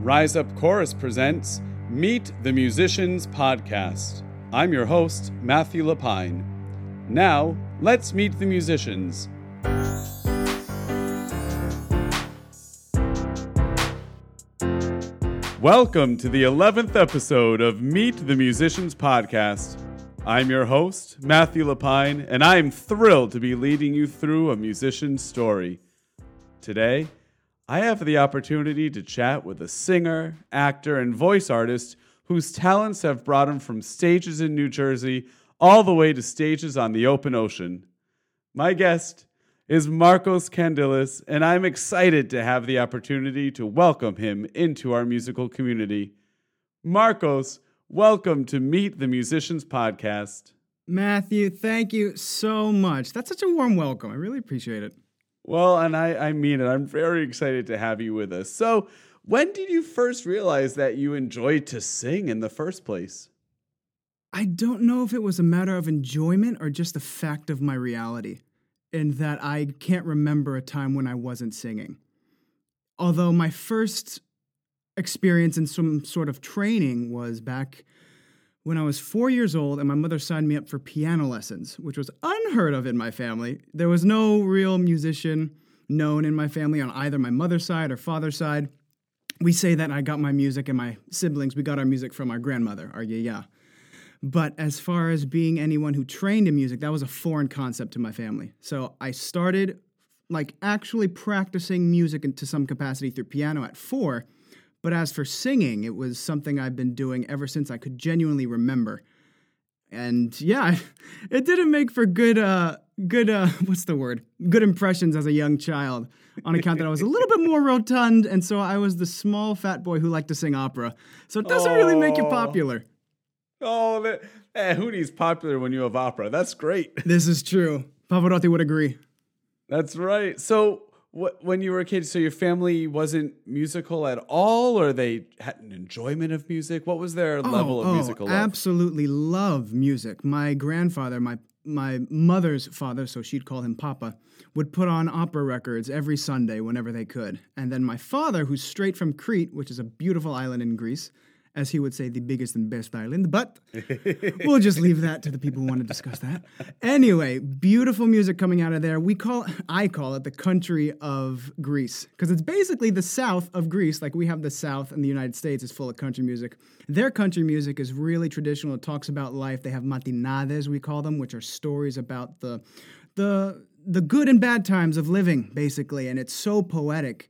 Rise Up Chorus presents Meet the Musicians podcast. I'm your host, Matthew Lapine. Now, let's meet the musicians. Welcome to the 11th episode of Meet the Musicians podcast. I'm your host, Matthew Lapine, and I'm thrilled to be leading you through a musician's story. Today, I have the opportunity to chat with a singer, actor, and voice artist whose talents have brought him from stages in New Jersey all the way to stages on the open ocean. My guest is Marcos Candilis, and I'm excited to have the opportunity to welcome him into our musical community. Marcos, welcome to Meet the Musicians podcast. Matthew, thank you so much. That's such a warm welcome. I really appreciate it. Well, and I, I mean it. I'm very excited to have you with us. So, when did you first realize that you enjoyed to sing in the first place? I don't know if it was a matter of enjoyment or just a fact of my reality in that I can't remember a time when I wasn't singing. Although my first experience and some sort of training was back when I was four years old and my mother signed me up for piano lessons, which was unheard of in my family. There was no real musician known in my family on either my mother's side or father's side. We say that I got my music and my siblings, we got our music from our grandmother, our yaya. But as far as being anyone who trained in music, that was a foreign concept to my family. So I started like actually practicing music to some capacity through piano at four. But as for singing, it was something I've been doing ever since I could genuinely remember. And yeah, it didn't make for good, uh, good, uh, what's the word? Good impressions as a young child on account that I was a little bit more rotund. And so I was the small fat boy who liked to sing opera. So it doesn't oh. really make you popular. Oh, that, eh, Hootie's popular when you have opera. That's great. This is true. Pavarotti would agree. That's right. So, what, when you were a kid, so your family wasn't musical at all, or they had an enjoyment of music? What was their oh, level of oh, musical love? Absolutely love music. My grandfather, my my mother's father, so she'd call him Papa, would put on opera records every Sunday whenever they could. And then my father, who's straight from Crete, which is a beautiful island in Greece, as he would say, the biggest and best island. But we'll just leave that to the people who want to discuss that. Anyway, beautiful music coming out of there. We call, I call it the country of Greece because it's basically the south of Greece. Like we have the south and the United States is full of country music. Their country music is really traditional. It talks about life. They have mantinades, we call them, which are stories about the the the good and bad times of living, basically. And it's so poetic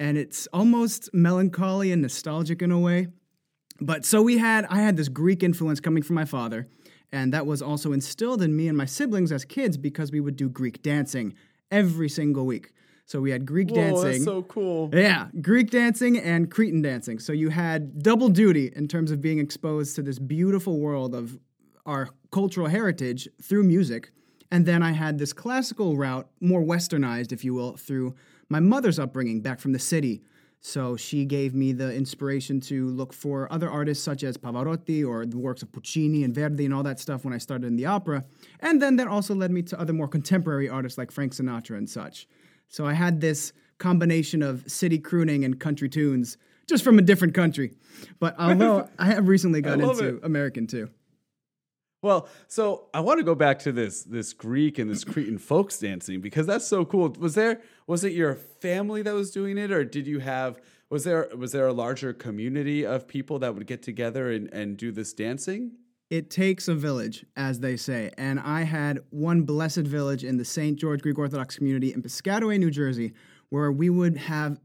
and it's almost melancholy and nostalgic in a way. But so we had, I had this Greek influence coming from my father, and that was also instilled in me and my siblings as kids because we would do Greek dancing every single week. So we had Greek Whoa, dancing. That's so cool. Yeah, Greek dancing and Cretan dancing. So you had double duty in terms of being exposed to this beautiful world of our cultural heritage through music. And then I had this classical route, more westernized, if you will, through my mother's upbringing back from the city so she gave me the inspiration to look for other artists such as Pavarotti or the works of Puccini and Verdi and all that stuff when I started in the opera. And then that also led me to other more contemporary artists like Frank Sinatra and such. So I had this combination of city crooning and country tunes just from a different country. But although I have recently got into it. American too. Well, so I want to go back to this this Greek and this Cretan folks dancing because that's so cool. Was there was it your family that was doing it, or did you have was there was there a larger community of people that would get together and, and do this dancing? It takes a village, as they say, and I had one blessed village in the St. George Greek Orthodox community in Piscataway, New Jersey, where we would have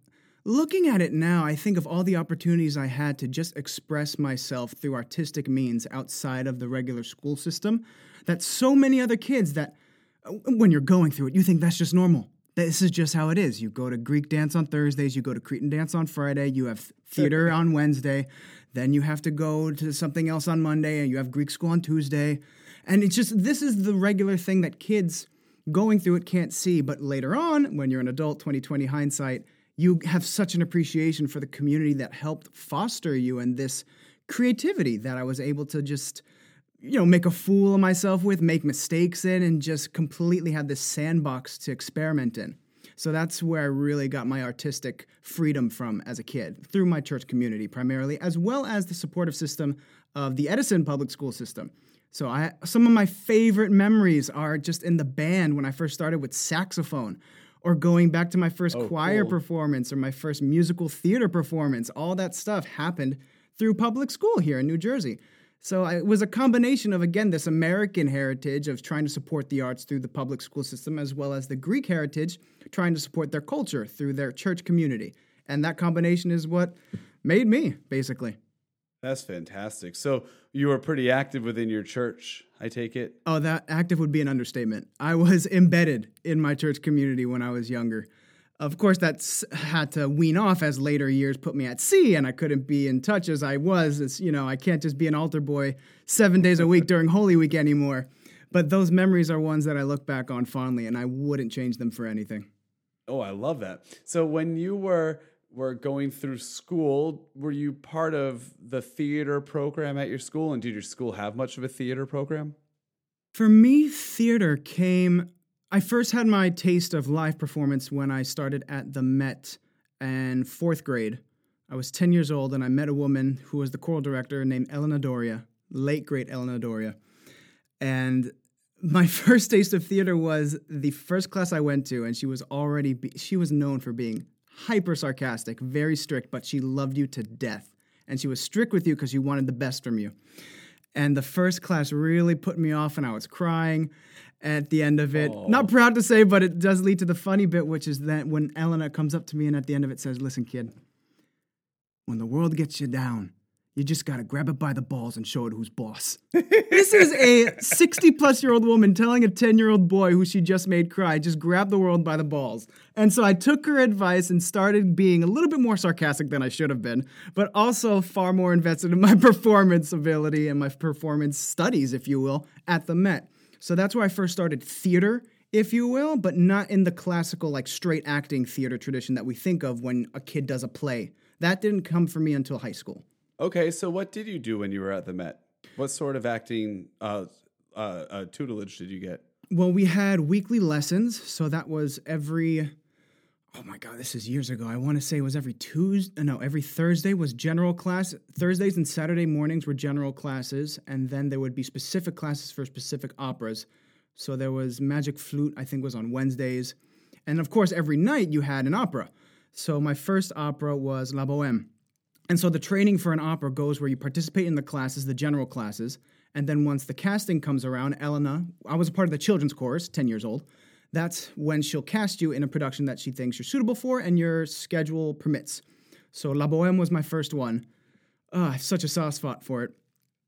Looking at it now, I think of all the opportunities I had to just express myself through artistic means outside of the regular school system. That so many other kids that, uh, when you're going through it, you think that's just normal. This is just how it is. You go to Greek dance on Thursdays, you go to Cretan dance on Friday, you have theater on Wednesday, then you have to go to something else on Monday, and you have Greek school on Tuesday. And it's just, this is the regular thing that kids going through it can't see. But later on, when you're an adult, 2020 hindsight, you have such an appreciation for the community that helped foster you and this creativity that I was able to just you know, make a fool of myself with, make mistakes in, and just completely have this sandbox to experiment in. So that's where I really got my artistic freedom from as a kid, through my church community primarily, as well as the supportive system of the Edison public school system. So I some of my favorite memories are just in the band when I first started with saxophone or going back to my first Oh, choir cool. performance or my first musical theater performance. All that stuff happened through public school here in New Jersey. So I, it was a combination of again this American heritage of trying to support the arts through the public school system as well as the Greek heritage trying to support their culture through their church community. And that combination is what made me basically. That's fantastic. So you were pretty active within your church, I take it. Oh, that active would be an understatement. I was embedded in my church community when I was younger. Of course, that's had to wean off as later years put me at sea, and I couldn't be in touch as I was. It's, you know, I can't just be an altar boy seven days a week during Holy Week anymore. But those memories are ones that I look back on fondly, and I wouldn't change them for anything. Oh, I love that. So when you were were going through school, were you part of the theater program at your school? And did your school have much of a theater program? For me, theater came. I first had my taste of live performance when I started at the Met in fourth grade. I was 10 years old and I met a woman who was the choral director named Elena Doria, late great Elena Doria. And my first taste of theater was the first class I went to, and she was already, be- she was known for being hyper sarcastic, very strict, but she loved you to death. And she was strict with you because she wanted the best from you. And the first class really put me off, and I was crying at the end of it. Not proud to say, but it does lead to the funny bit, which is that when Elena comes up to me and at the end of it says, Listen, kid, when the world gets you down, you just gotta grab it by the balls and show it who's boss. this is a 60 plus year old woman telling a 10 year old boy who she just made cry, just grab the world by the balls. And so I took her advice and started being a little bit more sarcastic than I should have been, but also far more invested in my performance ability and my performance studies, if you will, at the Met. So that's where I first started theater, if you will, but not in the classical, like straight acting theater tradition that we think of when a kid does a play. That didn't come for me until high school. Okay, so what did you do when you were at the Met? What sort of acting uh, uh, uh, tutelage did you get? Well, we had weekly lessons, so that was every. Oh my God, this is years ago. I want to say it was every Tuesday. No, every Thursday was general class. Thursdays and Saturday mornings were general classes, and then there would be specific classes for specific operas. So there was Magic Flute, I think, was on Wednesdays, and of course, every night you had an opera. So my first opera was La Boheme. And so the training for an opera goes where you participate in the classes, the general classes, and then once the casting comes around, Elena, I was a part of the children's chorus, 10 years old. That's when she'll cast you in a production that she thinks you're suitable for and your schedule permits. So La Boheme was my first one. Oh, I have such a soft spot for it.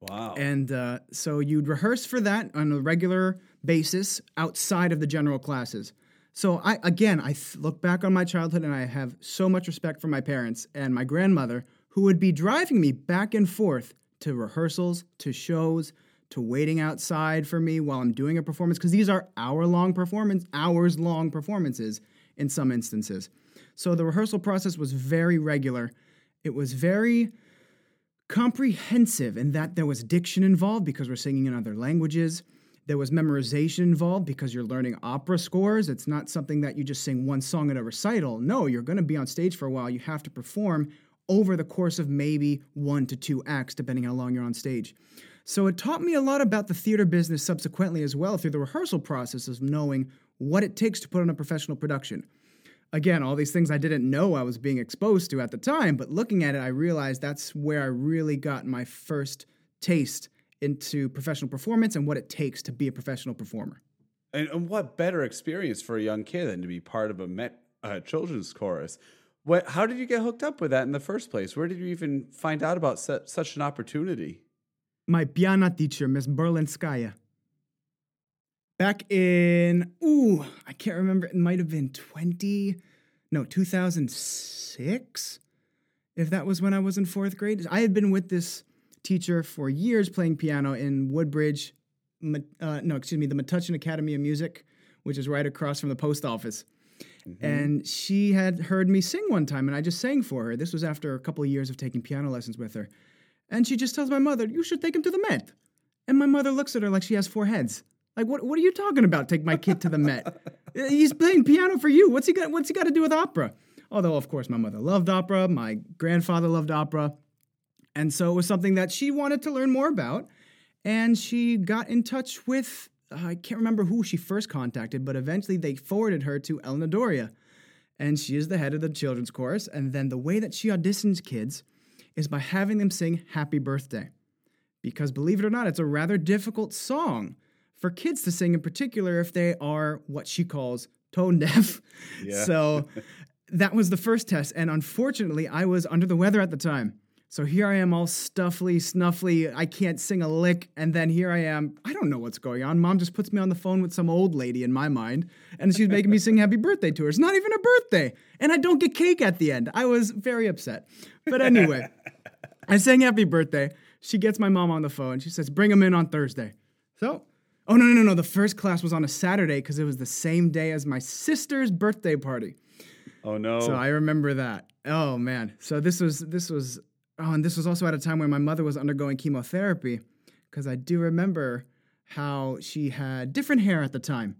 Wow. And uh, so you'd rehearse for that on a regular basis outside of the general classes. So I again, I th- look back on my childhood and I have so much respect for my parents and my grandmother who would be driving me back and forth to rehearsals, to shows, to waiting outside for me while I'm doing a performance because these are hour-long performance, hours-long performances in some instances. So the rehearsal process was very regular. It was very comprehensive in that there was diction involved because we're singing in other languages. There was memorization involved because you're learning opera scores. It's not something that you just sing one song at a recital. No, you're going to be on stage for a while. You have to perform over the course of maybe one to two acts, depending how long you're on stage. So it taught me a lot about the theater business subsequently as well through the rehearsal process of knowing what it takes to put on a professional production again, all these things I didn't know I was being exposed to at the time, but looking at it, I realized that's where I really got my first taste into professional performance and what it takes to be a professional performer. And, and what better experience for a young kid than to be part of a Met uh, children's chorus? What? How did you get hooked up with that in the first place? Where did you even find out about su- such an opportunity? My piano teacher, Miss Berlinskaya. Back in, ooh, I can't remember, it might have been 20, no, 2006, if that was when I was in fourth grade. I had been with this teacher for years playing piano in Woodbridge, uh, no, excuse me, the Metuchen Academy of Music, which is right across from the post office. Mm-hmm. And she had heard me sing one time, and I just sang for her. This was after a couple of years of taking piano lessons with her. And she just tells my mother, You should take him to the Met. And my mother looks at her like she has four heads. Like, what, what are you talking about? Take my kid to the Met. Eh, he's playing piano for you. What's he got? What's he got to do with opera? Although, of course, my mother loved opera. My grandfather loved opera. And so it was something that she wanted to learn more about. And she got in touch with, I can't remember who she first contacted, but eventually they forwarded her to Elena Doria. And she is the head of the children's chorus. And then the way that she auditions kids is by having them sing Happy Birthday. Because believe it or not, it's a rather difficult song for kids to sing, in particular if they are what she calls tone deaf. Yeah. So that was the first test. And unfortunately, I was under the weather at the time. So here I am, all stuffly, snuffly. I can't sing a lick. And then here I am. I don't know what's going on. Mom just puts me on the phone with some old lady in my mind, and she's making me sing happy birthday to her. It's not even a birthday. And I don't get cake at the end. I was very upset. But anyway, I sang happy birthday. She gets my mom on the phone. She says, bring him in on Thursday. So, oh, no, no, no, no. The first class was on a Saturday because it was the same day as my sister's birthday party. Oh no. So I remember that. Oh man. So this was this was oh, and this was also at a time when my mother was undergoing chemotherapy, because I do remember how she had different hair at the time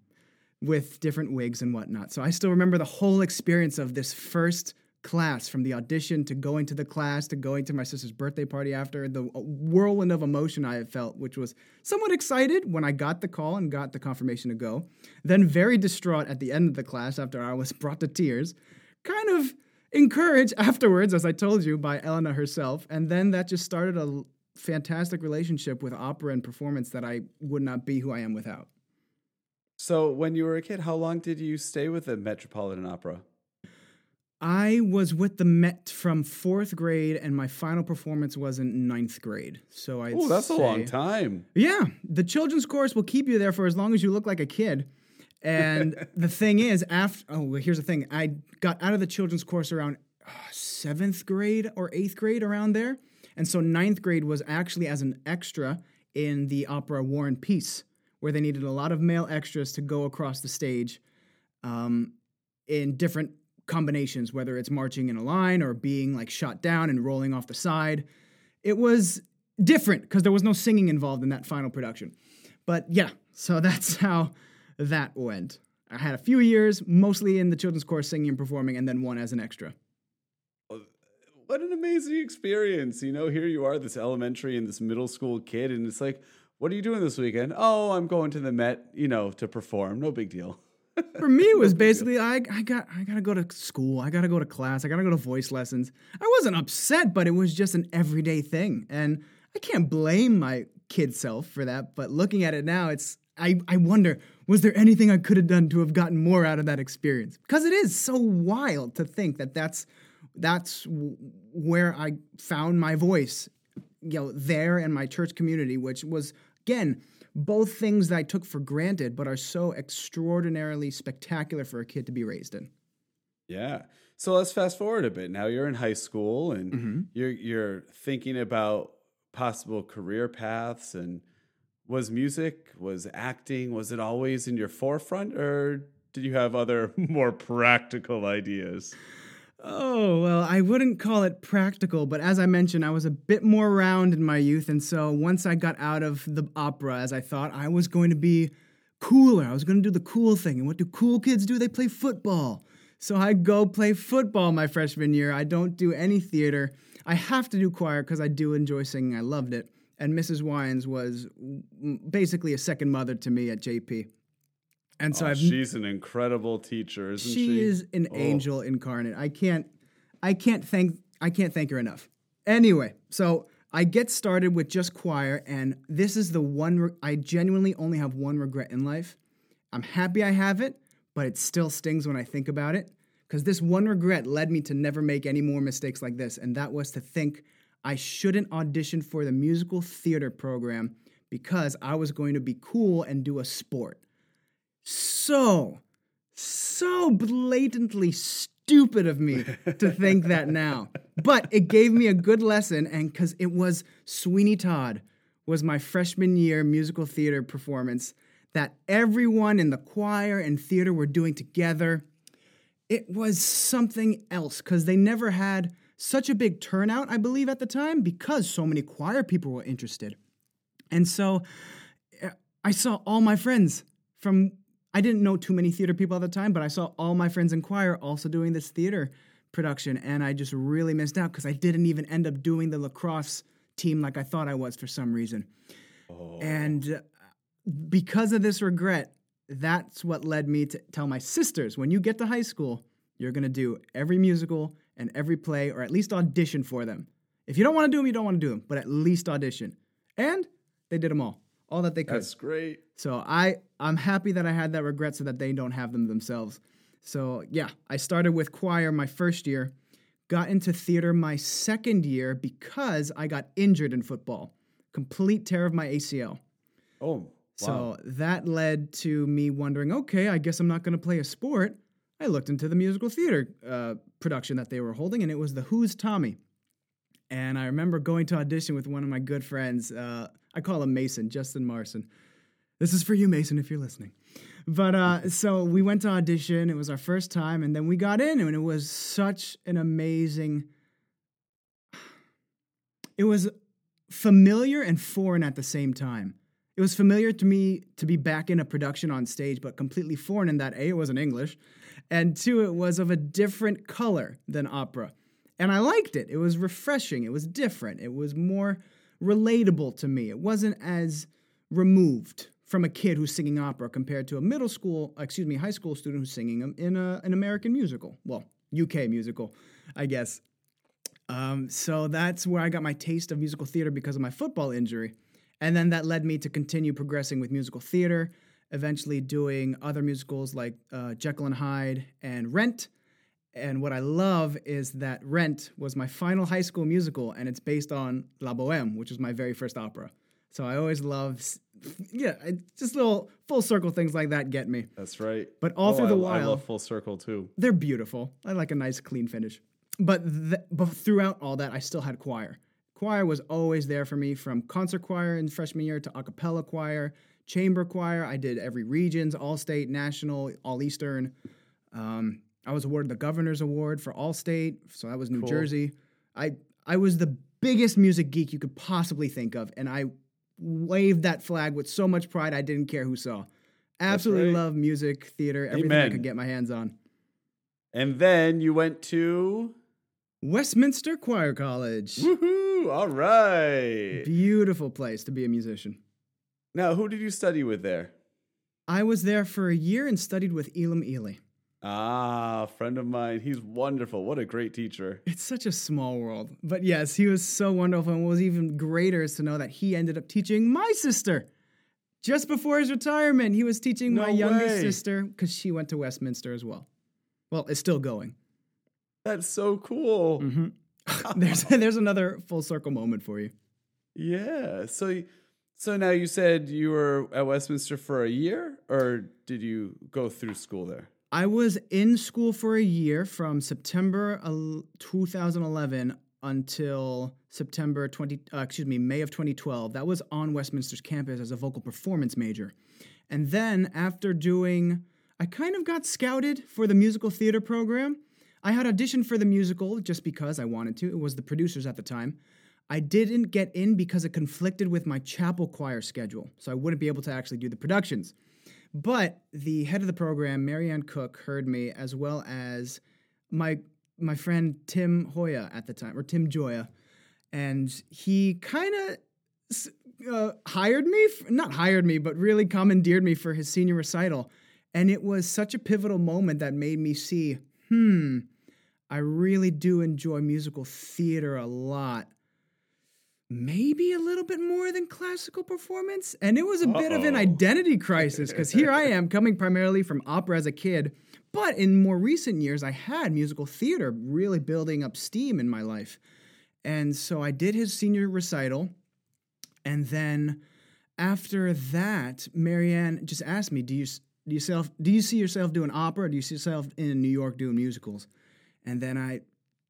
with different wigs and whatnot. So I still remember the whole experience of this first class from the audition to going to the class to going to my sister's birthday party after the uh, whirlwind of emotion I had felt, which was somewhat excited when I got the call and got the confirmation to go, then very distraught at the end of the class after I was brought to tears, kind of encouraged afterwards, as I told you, by Elena herself. And then that just started a fantastic relationship with opera and performance that I would not be who I am without. So, when you were a kid, how long did you stay with the Metropolitan Opera? I was with the Met from fourth grade, and my final performance was in ninth grade. So I. Oh, that's say, a long time. Yeah, the children's chorus will keep you there for as long as you look like a kid. And the thing is, after oh, here's the thing: I got out of the children's course around uh, seventh grade or eighth grade, around there, and so ninth grade was actually as an extra in the opera War and Peace, where they needed a lot of male extras to go across the stage, um, in different combinations, whether it's marching in a line or being like shot down and rolling off the side. It was different because there was no singing involved in that final production. But yeah, so that's how that went. I had a few years, mostly in the children's chorus singing and performing, and then one as an extra. What an amazing experience. You know, here you are, this elementary and this middle school kid, and it's like, what are you doing this weekend? Oh, I'm going to the Met, you know, to perform. No big deal. For me, it was basically I, I got I gotta go to school, I gotta go to class, I gotta go to voice lessons. I wasn't upset, but it was just an everyday thing. And I can't blame my kid self for that. But looking at it now, it's I, I wonder, was there anything I could have done to have gotten more out of that experience? Because it is so wild to think that that's that's where I found my voice, you know, there in my church community, which was again both things that I took for granted, but are so extraordinarily spectacular for a kid to be raised in. Yeah. So let's fast forward a bit. Now you're in high school and mm-hmm. you're you're thinking about possible career paths and was music, was acting, was it always in your forefront or did you have other more practical ideas? Oh, well, I wouldn't call it practical, but as I mentioned, I was a bit more round in my youth. And so once I got out of the opera, as I thought, I was going to be cooler. I was going to do the cool thing. And what do cool kids do? They play football. So I go play football my freshman year. I don't do any theater. I have to do choir because I do enjoy singing. I loved it and Mrs. Wines was basically a second mother to me at JP. And so oh, I've, she's an incredible teacher, isn't she? She is an oh. angel incarnate. I can't I can't thank I can't thank her enough. Anyway, so I get started with just choir and this is the one re- I genuinely only have one regret in life. I'm happy I have it, but it still stings when I think about it because this one regret led me to never make any more mistakes like this and that was to think I shouldn't audition for the musical theater program because I was going to be cool and do a sport. So, so blatantly stupid of me to think that now. But it gave me a good lesson, and because it was Sweeney Todd was my freshman year musical theater performance that everyone in the choir and theater were doing together. It was something else because they never had such a big turnout, I believe, at the time because so many choir people were interested. And so uh, I saw all my friends from, I didn't know too many theater people at the time, but I saw all my friends in choir also doing this theater production. And I just really missed out because I didn't even end up doing the lacrosse team like I thought I was for some reason. Oh. And uh, because of this regret, that's what led me to tell my sisters when you get to high school, you're going to do every musical and every play, or at least audition for them. If you don't want to do them, you don't want to do them, but at least audition. And they did them all, all that they could. That's great. So I I'm happy that I had that regret so that they don't have them themselves. So yeah, I started with choir my first year, got into theater my second year because I got injured in football. Complete tear of my ACL. Oh, wow. So that led to me wondering, okay, I guess I'm not going to play a sport. I looked into the musical theater uh, production that they were holding, and it was the Who's Tommy. And I remember going to audition with one of my good friends. Uh, I call him Mason, Justin Marson. This is for you, Mason, if you're listening. But uh, so we went to audition. It was our first time, and then we got in, and it was such an amazing. It was familiar and foreign at the same time. It was familiar to me to be back in a production on stage, but completely foreign in that A, it wasn't English, and two, it was of a different color than opera. And I liked it. It was refreshing. It was different. It was more relatable to me. It wasn't as removed from a kid who's singing opera compared to a middle school, excuse me, high school student who's singing in a, an American musical. Well, UK musical, I guess. Um, so that's where I got my taste of musical theater because of my football injury. And then that led me to continue progressing with musical theater, eventually doing other musicals like uh, Jekyll and Hyde and Rent. And what I love is that Rent was my final high school musical, and it's based on La Boheme, which was my very first opera. So I always love, yeah, just little full circle things like that get me. That's right. But all Oh, through the I, I while, love full circle too. they're beautiful. I like a nice clean finish. But, th- but throughout all that, I still had choir. Choir was always there for me from concert choir in freshman year to a cappella choir, chamber choir. I did every regions, all state, national, all Eastern. Um, I was awarded the governor's award for all state, so that was New Cool. Jersey. I I was the biggest music geek you could possibly think of, and I waved that flag with so much pride I didn't care who saw. Absolutely right. love music, theater, everything I could get my hands on. And then you went to Westminster Choir College. woohoo! All right. Beautiful place to be a musician. Now, who did you study with there? I was there for a year and studied with Elem Eley. Ah, friend of mine. He's wonderful. What a great teacher. It's such a small world. But yes, he was so wonderful. And what was even greater is to know that he ended up teaching my sister. Just before his retirement, he was teaching my No youngest way. sister because she went to Westminster as well. Well, it's still going. That's so cool. hmm there's there's another full circle moment for you. Yeah. So, y- so now you said you were at Westminster for a year, or did you go through school there? I was in school for a year from September 2011 until September 20, uh, excuse me, May of 2012. That was on Westminster's campus as a vocal performance major. And then after doing, I kind of got scouted for the musical theater program. I had auditioned for the musical just because I wanted to. It was the producers at the time. I didn't get in because it conflicted with my chapel choir schedule, so I wouldn't be able to actually do the productions. But the head of the program, Marianne Cook, heard me as well as my my friend Tim Hoya at the time, or Tim Joya, and he kind of uh, hired me, f- not hired me, but really commandeered me for his senior recital. And it was such a pivotal moment that made me see, hmm, I really do enjoy musical theater a lot. Maybe a little bit more than classical performance. And it was a bit of an identity crisis because here I am coming primarily from opera as a kid. But in more recent years, I had musical theater really building up steam in my life. And so I did his senior recital. And then after that, Marianne just asked me, "Do you do you self do you see yourself doing opera? Or do you see yourself in New York doing musicals?" And then I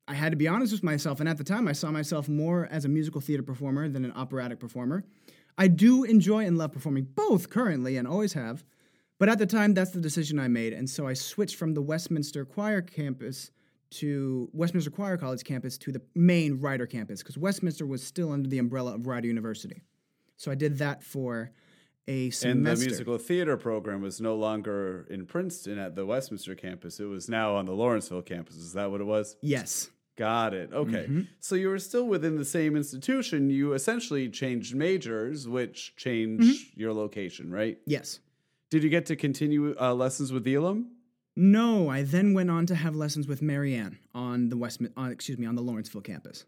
I had to be honest with myself, and at the time, I saw myself more as a musical theater performer than an operatic performer. I do enjoy and love performing both currently, and always have. But at the time, that's the decision I made, and so I switched from the Westminster Choir campus to Westminster Choir College campus to the main Rider campus because Westminster was still under the umbrella of Rider University. So I did that for a semester. And the musical theater program was no longer in Princeton at the Westminster campus. It was now on the Lawrenceville campus. Is that what it was? Yes. Got it. Okay. Mm-hmm. So you were still within the same institution. You essentially changed majors, which changed Mm-hmm. your location, right? Yes. Did you get to continue uh, lessons with Elem? No, I then went on to have lessons with Marianne on the West, uh, excuse me, on the Lawrenceville campus.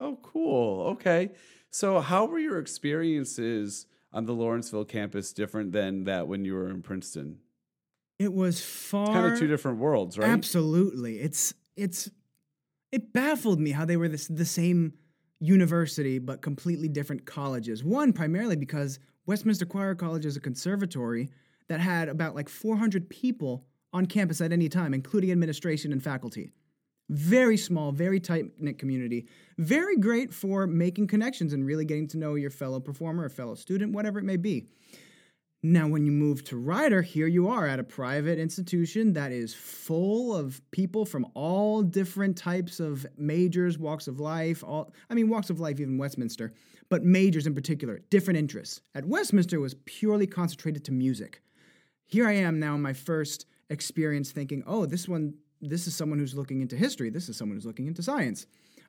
Oh, cool. Okay. So, how were your experiences on the Lawrenceville campus different than that when you were in Princeton? It was far Kind of two different worlds, right? Absolutely. It's it's it baffled me how they were this, the same university but completely different colleges. One primarily because Westminster Choir College is a conservatory that had about like 400 people on campus at any time, including administration and faculty. Very small, very tight knit community. Very great for making connections and really getting to know your fellow performer or fellow student, whatever it may be. Now, when you move to Rider, here you are at a private institution that is full of people from all different types of majors, walks of life. All I mean, walks of life, even Westminster, but majors in particular, different interests. At Westminster, was purely concentrated to music. Here I am now, in my first experience, thinking, "Oh, this one, this is someone who's looking into history. This is someone who's looking into science."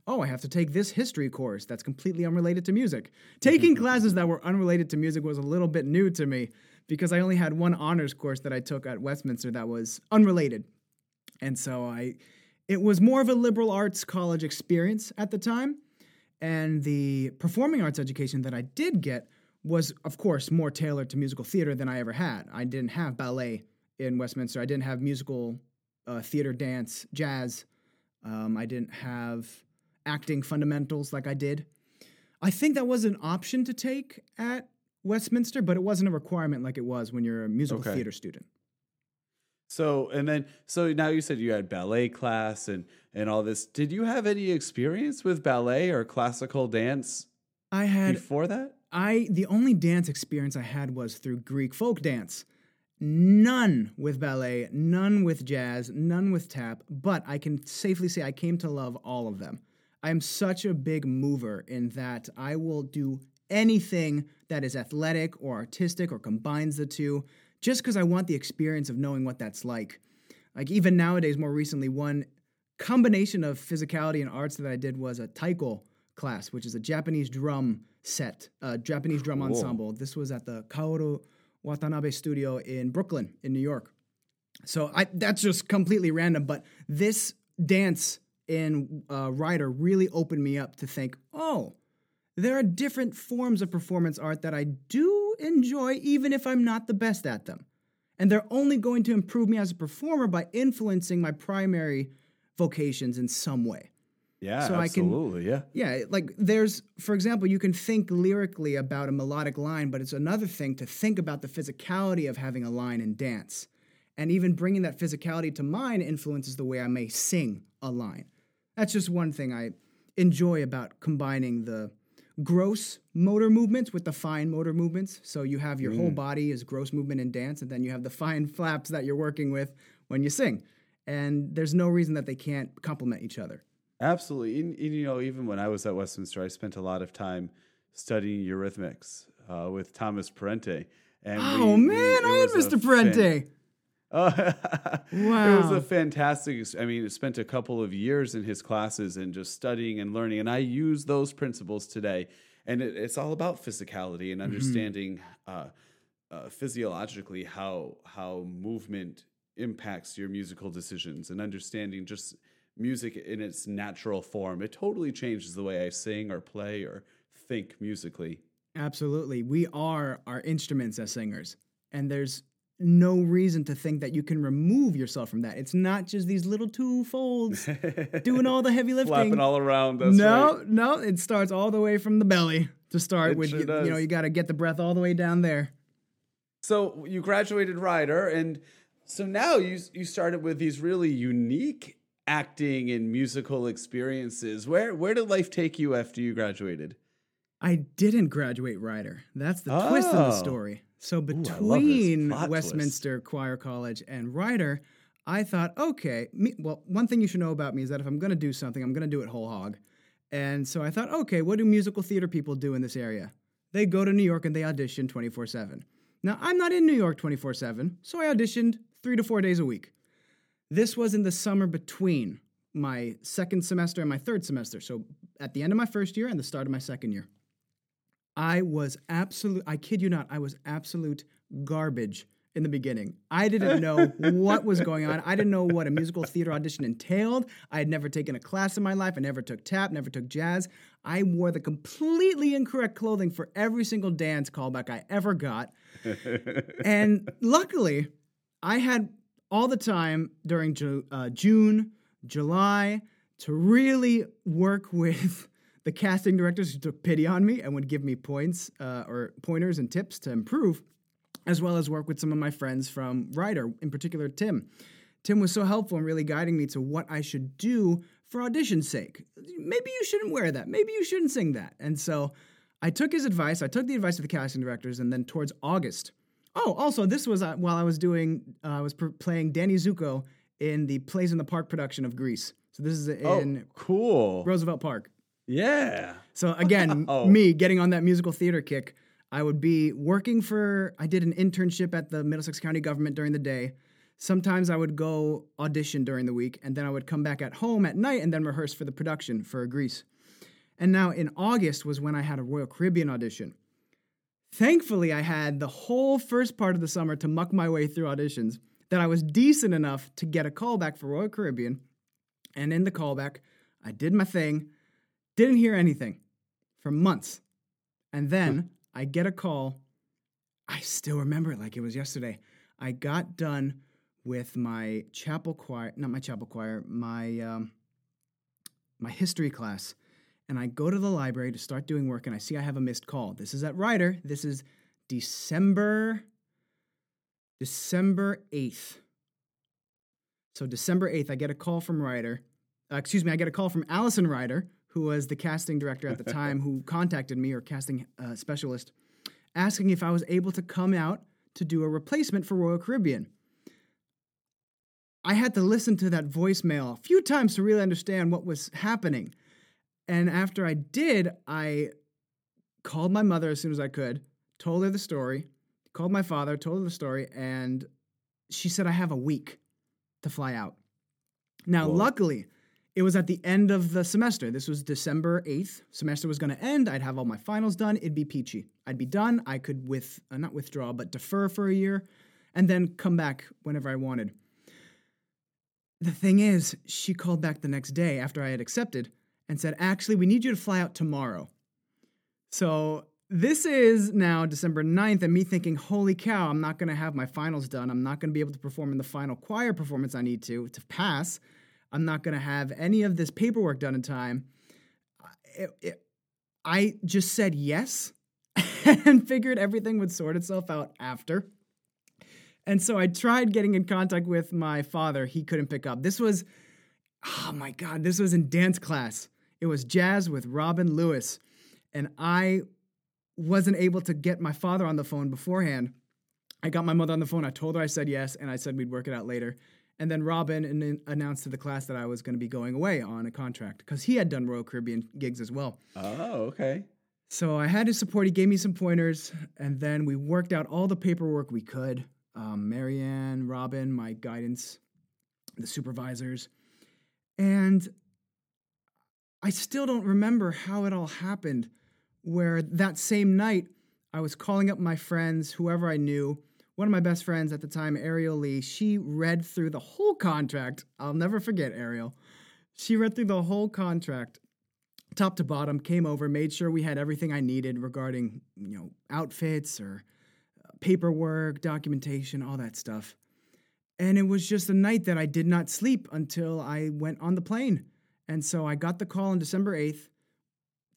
Oh, I have to take this history course that's completely unrelated to music. Taking classes that were unrelated to music was a little bit new to me because I only had one honors course that I took at Westminster that was unrelated. And so I it was more of a liberal arts college experience at the time. And the performing arts education that I did get was, of course, more tailored to musical theater than I ever had. I didn't have ballet in Westminster. I didn't have musical uh, theater, dance, jazz. Um, I didn't have acting fundamentals like I did. I think that was an option to take at Westminster, but it wasn't a requirement like it was when you're a musical Okay. theater student. So, and then, so now you said you had ballet class and and all this. Did you have any experience with ballet or classical dance I had before that? I the only dance experience I had was through Greek folk dance. None with ballet, none with jazz, none with tap, but I can safely say I came to love all of them. I'm such a big mover in that I will do anything that is athletic or artistic or combines the two just because I want the experience of knowing what that's like. Like even nowadays, more recently, one combination of physicality and arts that I did was a taiko class, which is a Japanese drum set, a Japanese drum Cool. ensemble. This was at the Kaoru Watanabe Studio in Brooklyn, in New York. So I that's just completely random, but this dance in uh, really opened me up to think, oh, there are different forms of performance art that I do enjoy, even if I'm not the best at them. And they're only going to improve me as a performer by influencing my primary vocations in some way. Yeah, So I can- absolutely. yeah. Yeah, like there's, for example, you can think lyrically about a melodic line, but it's another thing to think about the physicality of having a line in dance. And even bringing that physicality to mind influences the way I may sing a line. That's just one thing I enjoy about combining the gross motor movements with the fine motor movements. So you have your whole body is gross movement in dance, and then you have the fine flaps that you're working with when you sing. And there's no reason that they can't complement each other. Absolutely. And, and, you know, even when I was at Westminster, I spent a lot of time studying eurythmics uh, with Thomas Parente. And Oh we- we- man, it I had Mr. fan- Parente. Oh, It was a fantastic. I mean, I spent a couple of years in his classes and just studying and learning, and I use those principles today. And it, it's all about physicality and understanding uh, uh, physiologically how how movement impacts your musical decisions, and understanding just music in its natural form. It totally changes the way I sing or play or think musically. Absolutely. We are our instruments as singers. And there's no reason to think that you can remove yourself from that. It's not just these little two folds doing all the heavy lifting. Flapping all around. That's no, right. no, it starts all the way from the belly to start It with. sure you, you know, you got to get the breath all the way down there. So you graduated Rider, and so now you you started with these really unique acting and musical experiences. Where where did life take you after you graduated? I didn't graduate Rider. That's the twist in the Oh. story. So I love this between twist. Westminster Choir College and Rider, I thought, okay, me, well, one thing you should know about me is that if I'm going to do something, I'm going to do it whole hog. And so I thought, okay, what do musical theater people do in this area? they go to New York and they audition 24 7. Now, I'm not in New York 24 7, so I auditioned three to four days a week. This was in the summer between my second semester and my third semester. So at the end of my first year and the start of my second year. I was absolute, I kid you not, I was absolute garbage in the beginning. I didn't know what was going on. I didn't know what a musical theater audition entailed. I had never taken a class in my life. I never took tap, never took jazz. I wore the completely incorrect clothing for every single dance callback I ever got. and luckily, I had all the time during Ju- uh, June, July to really work with the casting directors who took pity on me and would give me points uh, or pointers and tips to improve, as well as work with some of my friends from Rider, in particular Tim. Tim was so helpful in really guiding me to what I should do for audition's sake. Maybe you shouldn't wear that. Maybe you shouldn't sing that. And so I took his advice. I took the advice of the casting directors, and then towards August. Oh, also, this was uh, while I was doing, uh, I was pr- playing Danny Zuko in the Plays in the Park production of Grease. So this is in oh, cool. Roosevelt Park. Yeah. So again, Wow. me getting on that musical theater kick, I would be working for. I did an internship at the Middlesex County government during the day. Sometimes I would go audition during the week, and then I would come back at home at night and then rehearse for the production for Grease. And now in August was when I had a Royal Caribbean audition. Thankfully, I had the whole first part of the summer to muck my way through auditions that I was decent enough to get a callback for Royal Caribbean. And in the callback, I did my thing, didn't hear anything for months. And then I get a call. I still remember it like it was yesterday. I got done with my chapel choir, not my chapel choir, my um, my history class, and I go to the library to start doing work, and I see I have a missed call. This is at Rider. This is December December eighth. So December eighth, I get a call from Ryder. Uh, excuse me, I get a call from Allison Ryder, who was the casting director at the time, who contacted me or casting uh, specialist, asking if I was able to come out to do a replacement for Royal Caribbean. I had to listen to that voicemail a few times to really understand what was happening. And after I did, I called my mother as soon as I could, told her the story, called my father, told her the story, and she said I have a week to fly out. Now, Whoa. luckily, it was at the end of the semester. This was December 8th. Semester was going to end. I'd have all my finals done. It'd be peachy. I'd be done. I could with uh, not withdraw, but defer for a year and then come back whenever I wanted. The thing is, she called back the next day after I had accepted and said, "Actually, we need you to fly out tomorrow." So, this is now December 9th, and me thinking, holy cow, I'm not going to have my finals done. I'm not going to be able to perform in the final choir performance I need to to pass. I'm not going to have any of this paperwork done in time. It- it- I just said yes and figured everything would sort itself out after. And so I tried getting in contact with my father. He couldn't pick up. This was, oh my God, this was in dance class. It was jazz with Robin Lewis. And I wasn't able to get my father on the phone beforehand. I got my mother on the phone. I told her I said yes, and I said we'd work it out later. And then Robin an- announced to the class that I was going to be going away on a contract because he had done Royal Caribbean gigs as well. Oh, okay. So I had his support. He gave me some pointers, and then we worked out all the paperwork we could. Um, Marianne, Robin, my guidance, the supervisors, and I still don't remember how it all happened. Where that same night, I was calling up my friends, whoever I knew. One of my best friends at the time, Ariel Lee, she read through the whole contract. I'll never forget Ariel. She read through the whole contract top to bottom, came over, made sure we had everything I needed regarding, you know, outfits or uh, paperwork, documentation, all that stuff. And it was just a night that I did not sleep until I went on the plane. And so I got the call on December 8th,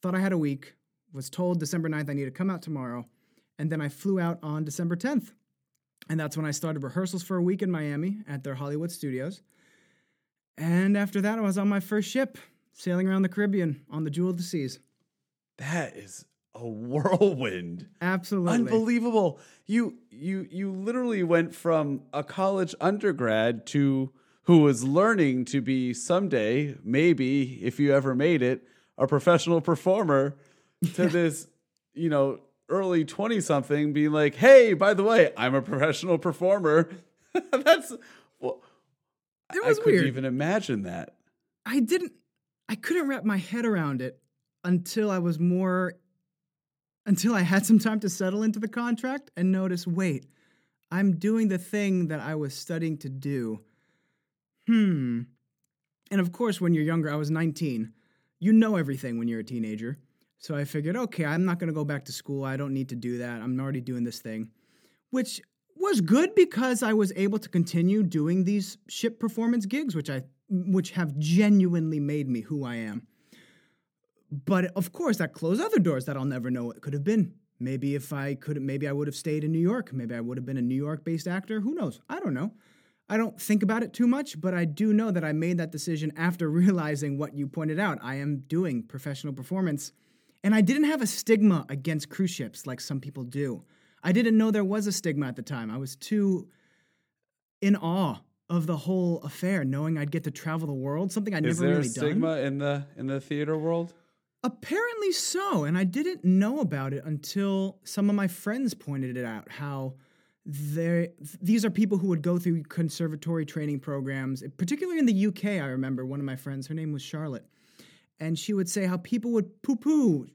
thought I had a week, was told December 9th I need to come out tomorrow. And then I flew out on December 10th. And that's when I started rehearsals for a week in Miami at their Hollywood studios. And after that, I was on my first ship, sailing around the Caribbean on the Jewel of the Seas. That is a whirlwind. Absolutely. Unbelievable. You you you literally went from a college undergrad to who was learning to be someday, maybe if you ever made it, a professional performer to this, you know, early 20 something being like, hey, by the way, I'm a professional performer. That's, well, It was I couldn't weird. even imagine that. I didn't I couldn't wrap my head around it until I was more until I had some time to settle into the contract and notice, wait, I'm doing the thing that I was studying to do. Hmm. And of course, when you're younger, I was 19. You know everything when you're a teenager. So I figured, okay, I'm not going to go back to school. I don't need to do that. I'm already doing this thing, which was good because I was able to continue doing these ship performance gigs, which I which have genuinely made me who I am. But of course, that closed other doors that I'll never know what could have been. Maybe if I could, maybe I would have stayed in New York. Maybe I would have been a New York-based actor. Who knows? I don't know. I don't think about it too much, but I do know that I made that decision after realizing what you pointed out. I am doing professional performance, and I didn't have a stigma against cruise ships like some people do. I didn't know there was a stigma at the time. I was too in awe of the whole affair, knowing I'd get to travel the world, something I'd Is never there really a stigma done. in the in the theater world? Apparently so, and I didn't know about it until some of my friends pointed it out. How there, these are people who would go through conservatory training programs, particularly in the UK. I remember one of my friends, her name was Charlotte, and she would say how people would poo-poo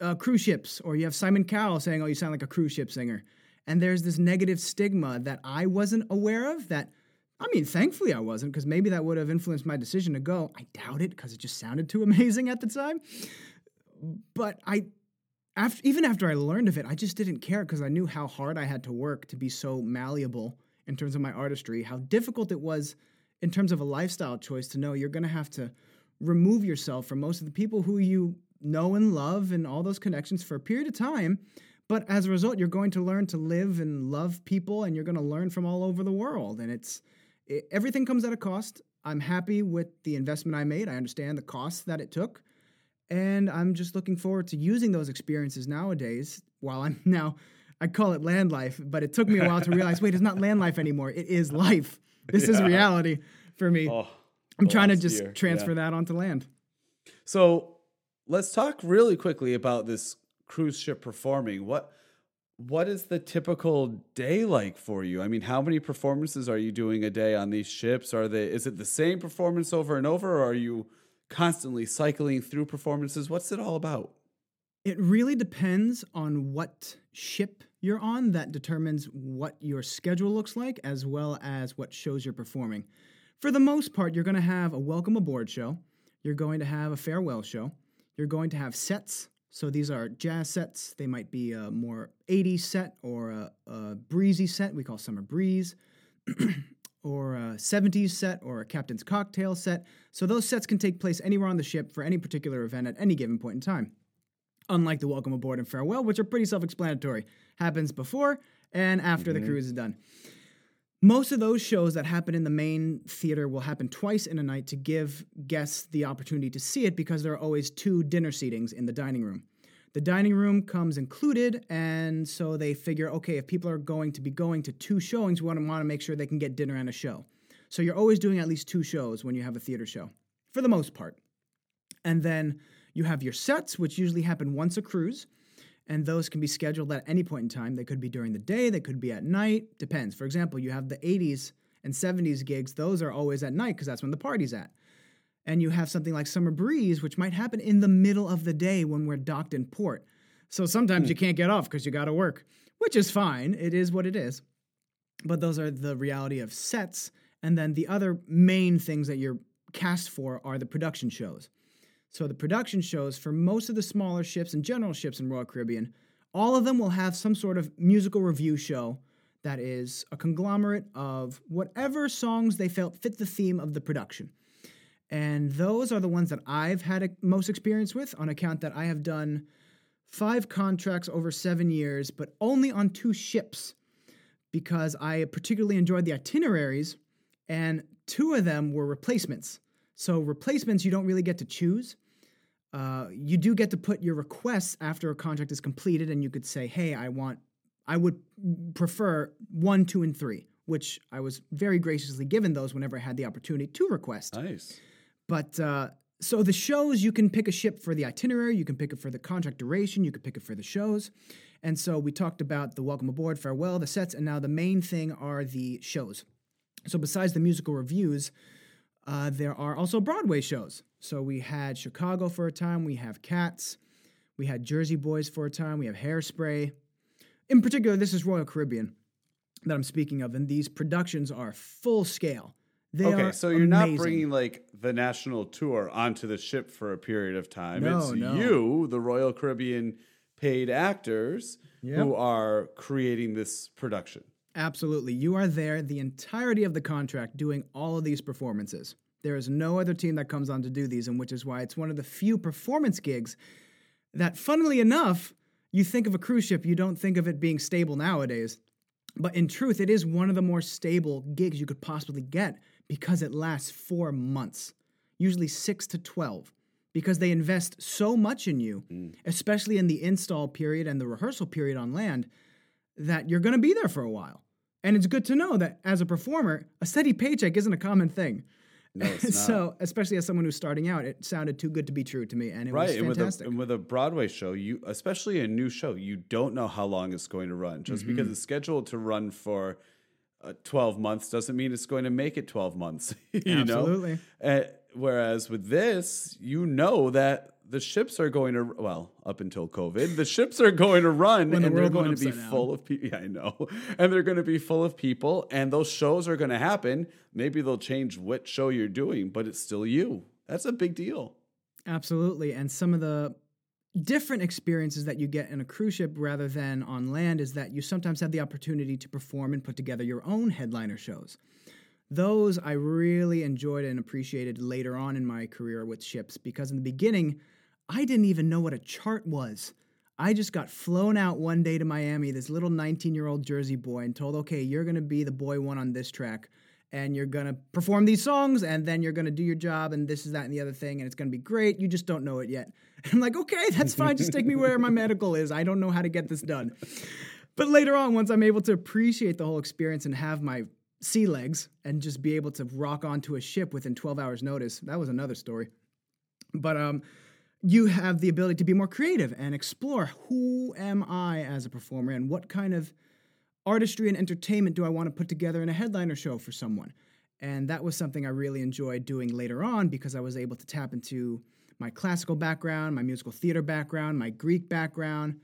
uh, cruise ships, or you have Simon Cowell saying, "Oh, you sound like a cruise ship singer," and there's this negative stigma that I wasn't aware of. That I mean, thankfully I wasn't, because maybe that would have influenced my decision to go. I doubt it, because it just sounded too amazing at the time but I after even after I learned of it, I just didn't care because I knew how hard I had to work to be so malleable in terms of my artistry, how difficult it was in terms of a lifestyle choice to know you're going to have to remove yourself from most of the people who you know and love and all those connections for a period of time. But as a result, you're going to learn to live and love people and you're going to learn from all over the world. And it's it, everything comes at a cost. I'm happy with the investment I made. I understand the costs that it took. And I'm just looking forward to using those experiences nowadays while I'm now, I call it land life, but it took me a while to realize wait, it's not land life anymore. It is life. This is reality for me. Oh, I'm trying to just year, transfer yeah. that onto land. So let's talk really quickly about this cruise ship performing. What what is the typical day like for you? I mean, how many performances are you doing a day on these ships? Are they is it the same performance over and over, or are you constantly cycling through performances? What's it all about? It really depends on what ship you're on that determines what your schedule looks like as well as what shows you're performing. For the most part, you're going to have a welcome aboard show, you're going to have a farewell show, you're going to have sets. So these are jazz sets. They might be a more 80s set or a, a breezy set. We call summer breeze. or a 70s set or a captain's cocktail set. So those sets can take place anywhere on the ship for any particular event at any given point in time. Unlike the welcome aboard and farewell, which are pretty self-explanatory, happens before and after the mm-hmm. cruise is done. Most of those shows that happen in the main theater will happen twice in a night to give guests the opportunity to see it because there are always two dinner seatings in the dining room. The dining room comes included, and so they figure, okay, if people are going to be going to two showings, we want to want to make sure they can get dinner and a show. So you're always doing at least two shows when you have a theater show, for the most part. And then you have your sets, which usually happen once a cruise, and those can be scheduled at any point in time. They could be during the day, they could be at night, depends. For example, you have the 80s and 70s gigs, those are always at night because that's when the party's at. And you have something like Summer Breeze, which might happen in the middle of the day when we're docked in port. So sometimes hmm. you can't get off because you got to work, which is fine. It is what it is. But those are the reality of sets. And then the other main things that you're cast for are the production shows. So the production shows for most of the smaller ships and general ships in Royal Caribbean, all of them will have some sort of musical revue show that is a conglomerate of whatever songs they felt fit the theme of the production. And those are the ones that I've had a, most experience with on account that I have done five contracts over seven years, but only on two ships because I particularly enjoyed the itineraries, and two of them were replacements. So, replacements you don't really get to choose. Uh, you do get to put your requests after a contract is completed, and you could say, hey, I want, I would prefer one, two, and three, which I was very graciously given those whenever I had the opportunity to request. Nice. But uh, so the shows you can pick a ship for the itinerary, you can pick it for the contract duration, you can pick it for the shows. And so we talked about the welcome aboard, farewell, the sets, and now the main thing are the shows. So besides the musical revues, uh, there are also Broadway shows. So we had Chicago for a time, we have Cats, we had Jersey Boys for a time, we have Hairspray. In particular, this is Royal Caribbean that I'm speaking of, and these productions are full scale. They okay, so you're amazing. not bringing like the national tour onto the ship for a period of time. No, it's no. you, the Royal Caribbean paid actors, Yep. who are creating this production. Absolutely. You are there the entirety of the contract doing all of these performances. There is no other team that comes on to do these, and which is why it's one of the few performance gigs that, funnily enough, you think of a cruise ship, you don't think of it being stable nowadays. But in truth, it is one of the more stable gigs you could possibly get because it lasts four months, usually six to 12, because they invest so much in you, mm. especially in the install period and the rehearsal period on land, that you're going to be there for a while. And it's good to know that as a performer, a steady paycheck isn't a common thing. No, it's not. so, especially as someone who's starting out, it sounded too good to be true to me, and it right, was and with, a, and with a Broadway show, you especially a new show, you don't know how long it's going to run. Just Mm-hmm. because it's scheduled to run for uh, 12 months doesn't mean it's going to make it 12 months. you Absolutely. know? Uh, whereas with this, you know that the ships are going to well up until COVID, the ships are going to run the and they're going to be down. full of people. Yeah, I know, and they're going to be full of people, and those shows are going to happen. Maybe they'll change what show you're doing, but it's still you. That's a big deal. Absolutely. And some of the different experiences that you get in a cruise ship rather than on land is that you sometimes have the opportunity to perform and put together your own headliner shows. Those I really enjoyed and appreciated later on in my career with ships because in the beginning, I didn't even know what a chart was. I just got flown out one day to Miami, this little 19 year old Jersey boy, and told, okay, you're going to be the boy one on this track, and you're going to perform these songs, and then you're going to do your job, and this is that and the other thing, and it's going to be great. You just don't know it yet. And I'm like, okay, that's fine. Just take me where my medical is. I don't know how to get this done. But later on, once I'm able to appreciate the whole experience and have my sea legs and just be able to rock onto a ship within 12 hours notice, that was another story. But um, you have the ability to be more creative and explore who am I as a performer and what kind of artistry and entertainment do I want to put together in a headliner show for someone. And that was something I really enjoyed doing later on because I was able to tap into my classical background, my musical theater background, my Greek background,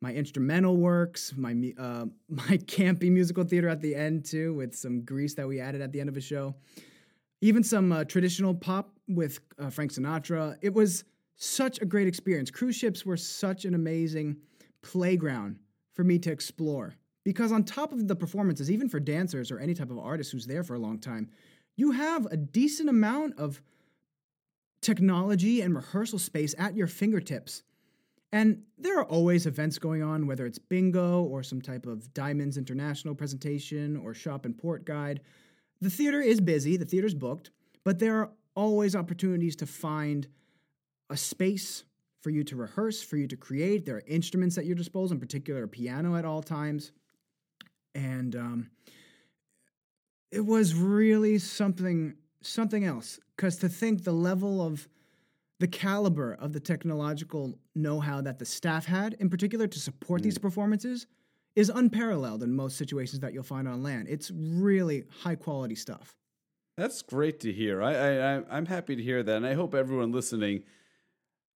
my instrumental works, my uh, my campy musical theater at the end too, with some grease that we added at the end of a show. Even some uh, traditional pop with uh, Frank Sinatra. It was such a great experience. Cruise ships were such an amazing playground for me to explore because on top of the performances, even for dancers or any type of artist who's there for a long time, you have a decent amount of technology and rehearsal space at your fingertips. And there are always events going on, whether it's bingo or some type of Diamonds International presentation or shop and port guide. The theater is busy, the theater's booked, but there are always opportunities to find a space for you to rehearse, for you to create. There are instruments at your disposal, in particular a piano at all times. And um, it was really something something else because to think the level of the caliber of the technological know-how that the staff had in particular to support these performances is unparalleled in most situations that you'll find on land it's really high quality stuff That's great to hear. I, I I- I'm happy to hear that, and I hope everyone listening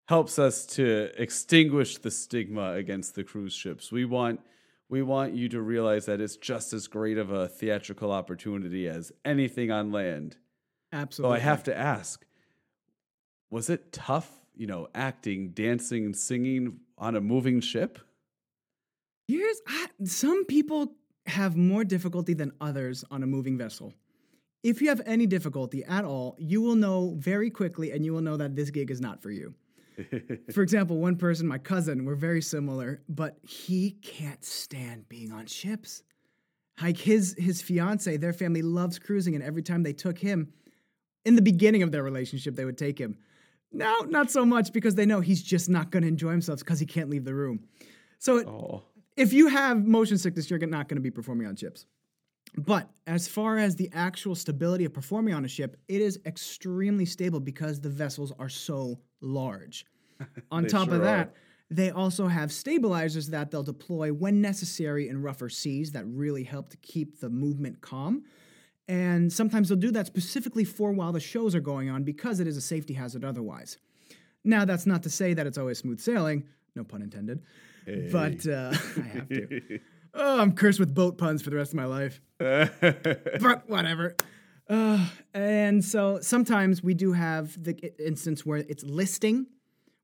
helps us to extinguish the stigma against the cruise ships. We want we want you to realize that it's just as great of a theatrical opportunity as anything on land. Absolutely. So I have to ask, was it tough, you know, acting, dancing, and singing on a moving ship? Here's I, some people have more difficulty than others on a moving vessel. If you have any difficulty at all, you will know very quickly and you will know that this gig is not for you. For example, one person, my cousin, we're very similar, but he can't stand being on ships. Like his his fiance, their family loves cruising, and every time they took him, in the beginning of their relationship, they would take him. Now, not so much because they know he's just not going to enjoy himself because he can't leave the room. So it, if you have motion sickness, you're not going to be performing on ships. But as far as the actual stability of performing on a ship, it is extremely stable because the vessels are so large. On top sure of that, are. they also have stabilizers that they'll deploy when necessary in rougher seas that really help to keep the movement calm. And sometimes they'll do that specifically for while the shows are going on because it is a safety hazard otherwise. Now, that's not to say that it's always smooth sailing, no pun intended, but uh, I have to. Oh, I'm cursed with boat puns for the rest of my life. but whatever. Uh, and so sometimes we do have the instance where it's listing,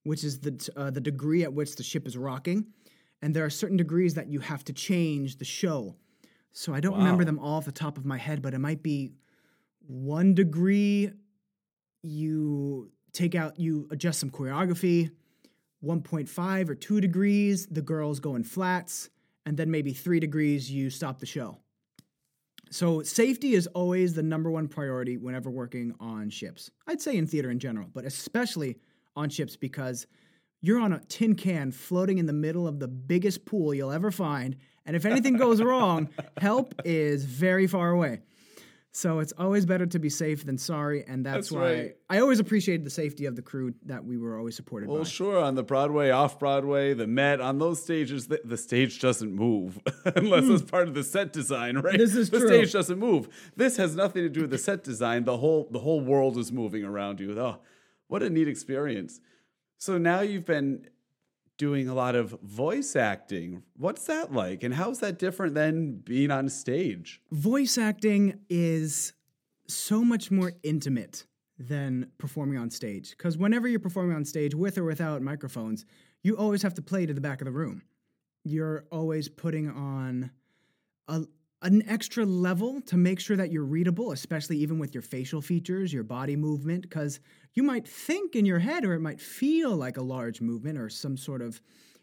which is the uh, the degree at which the ship is rocking, and there are certain degrees that you have to change the show. So I don't remember them all off the top of my head, but it might be one degree. You take out, you adjust some choreography. 1.5 or 2 degrees, the girls go in flats, and then maybe 3 degrees, you stop the show. So, safety is always the number one priority whenever working on ships. I'd say in theater in general, but especially on ships because you're on a tin can floating in the middle of the biggest pool you'll ever find. And if anything goes wrong, help is very far away. So it's always better to be safe than sorry, and that's, That's why right. I always appreciated the safety of the crew that we were always supported Well, by. sure, on the Broadway, off Broadway, the Met, on those stages, the, the stage doesn't move unless hmm. it's part of the set design, right? This is the true. stage doesn't move. This has nothing to do with the set design. The whole the whole world is moving around you. Oh, what a neat experience. So now you've been doing a lot of voice acting. What's that like? And how's that different than being on stage? voice acting is so much more intimate than performing on stage because whenever you're performing on stage with or without microphones you always have to play to the back of the room you're always putting on a, an extra level to make sure that you're readable especially even with your facial features your body movement because you might think in your head or it might feel like a large movement or some sort of